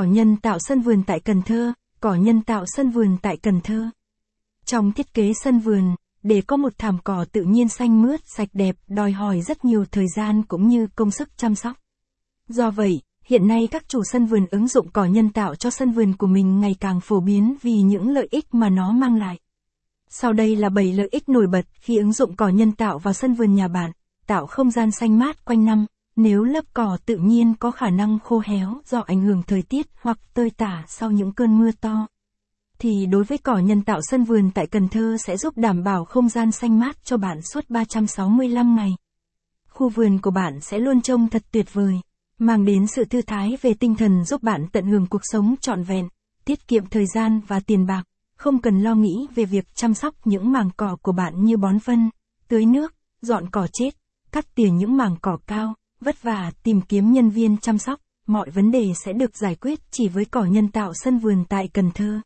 Cỏ nhân tạo sân vườn tại Cần Thơ, cỏ nhân tạo sân vườn tại Cần Thơ. Trong thiết kế sân vườn, để có một thảm cỏ tự nhiên xanh mướt, sạch đẹp, đòi hỏi rất nhiều thời gian cũng như công sức chăm sóc. Do vậy, hiện nay các chủ sân vườn ứng dụng cỏ nhân tạo cho sân vườn của mình ngày càng phổ biến vì những lợi ích mà nó mang lại. Sau đây là 7 lợi ích nổi bật khi ứng dụng cỏ nhân tạo vào sân vườn nhà bạn, tạo không gian xanh mát quanh năm. Nếu lớp cỏ tự nhiên có khả năng khô héo do ảnh hưởng thời tiết hoặc tơi tả sau những cơn mưa to, thì đối với cỏ nhân tạo sân vườn tại Cần Thơ sẽ giúp đảm bảo không gian xanh mát cho bạn suốt 365 ngày. Khu vườn của bạn sẽ luôn trông thật tuyệt vời, mang đến sự thư thái về tinh thần giúp bạn tận hưởng cuộc sống trọn vẹn, tiết kiệm thời gian và tiền bạc, không cần lo nghĩ về việc chăm sóc những mảng cỏ của bạn như bón phân, tưới nước, dọn cỏ chết, cắt tỉa những mảng cỏ cao, vất vả tìm kiếm nhân viên chăm sóc, mọi vấn đề sẽ được giải quyết chỉ với cỏ nhân tạo sân vườn tại Cần Thơ.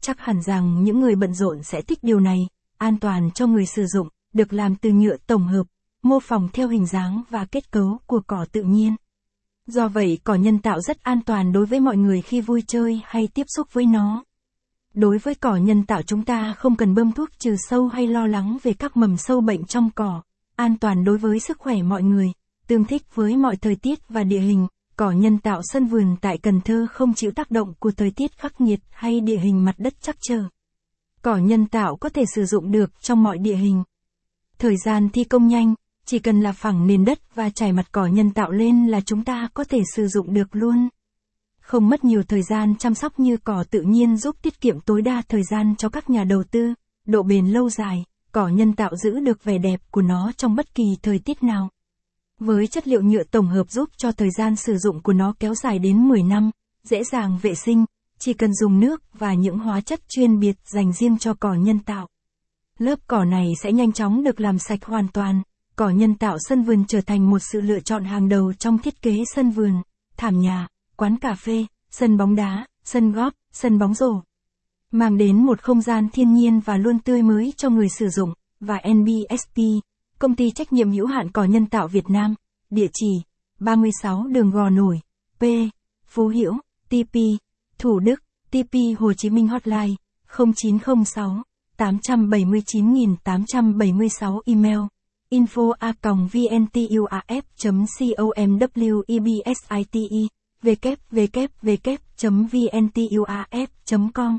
Chắc hẳn rằng những người bận rộn sẽ thích điều này, an toàn cho người sử dụng, được làm từ nhựa tổng hợp, mô phỏng theo hình dáng và kết cấu của cỏ tự nhiên. Do vậy, cỏ nhân tạo rất an toàn đối với mọi người khi vui chơi hay tiếp xúc với nó. Đối với cỏ nhân tạo chúng ta không cần bơm thuốc trừ sâu hay lo lắng về các mầm sâu bệnh trong cỏ, an toàn đối với sức khỏe mọi người tương thích với mọi thời tiết và địa hình. Cỏ nhân tạo sân vườn tại Cần Thơ không chịu tác động của thời tiết khắc nghiệt hay địa hình mặt đất chắc chờ. Cỏ nhân tạo có thể sử dụng được trong mọi địa hình. Thời gian thi công nhanh, chỉ cần là phẳng nền đất và trải mặt cỏ nhân tạo lên là chúng ta có thể sử dụng được luôn. Không mất nhiều thời gian chăm sóc như cỏ tự nhiên giúp tiết kiệm tối đa thời gian cho các nhà đầu tư, độ bền lâu dài, cỏ nhân tạo giữ được vẻ đẹp của nó trong bất kỳ thời tiết nào. Với chất liệu nhựa tổng hợp giúp cho thời gian sử dụng của nó kéo dài đến 10 năm, dễ dàng vệ sinh, chỉ cần dùng nước và những hóa chất chuyên biệt dành riêng cho cỏ nhân tạo. Lớp cỏ này sẽ nhanh chóng được làm sạch hoàn toàn. Cỏ nhân tạo sân vườn trở thành một sự lựa chọn hàng đầu trong thiết kế sân vườn, thảm nhà, quán cà phê, sân bóng đá, sân góp, sân bóng rổ. Mang đến một không gian thiên nhiên và luôn tươi mới cho người sử dụng, và NBSP, Công ty trách nhiệm hữu hạn cỏ nhân tạo Việt Nam, địa chỉ 36 đường Gò Nổi, P, Phú Hiểu, TP, Thủ Đức, TP Hồ Chí Minh Hotline 0906 879.876 email info a vntuaf comwebsite www vntuaf com.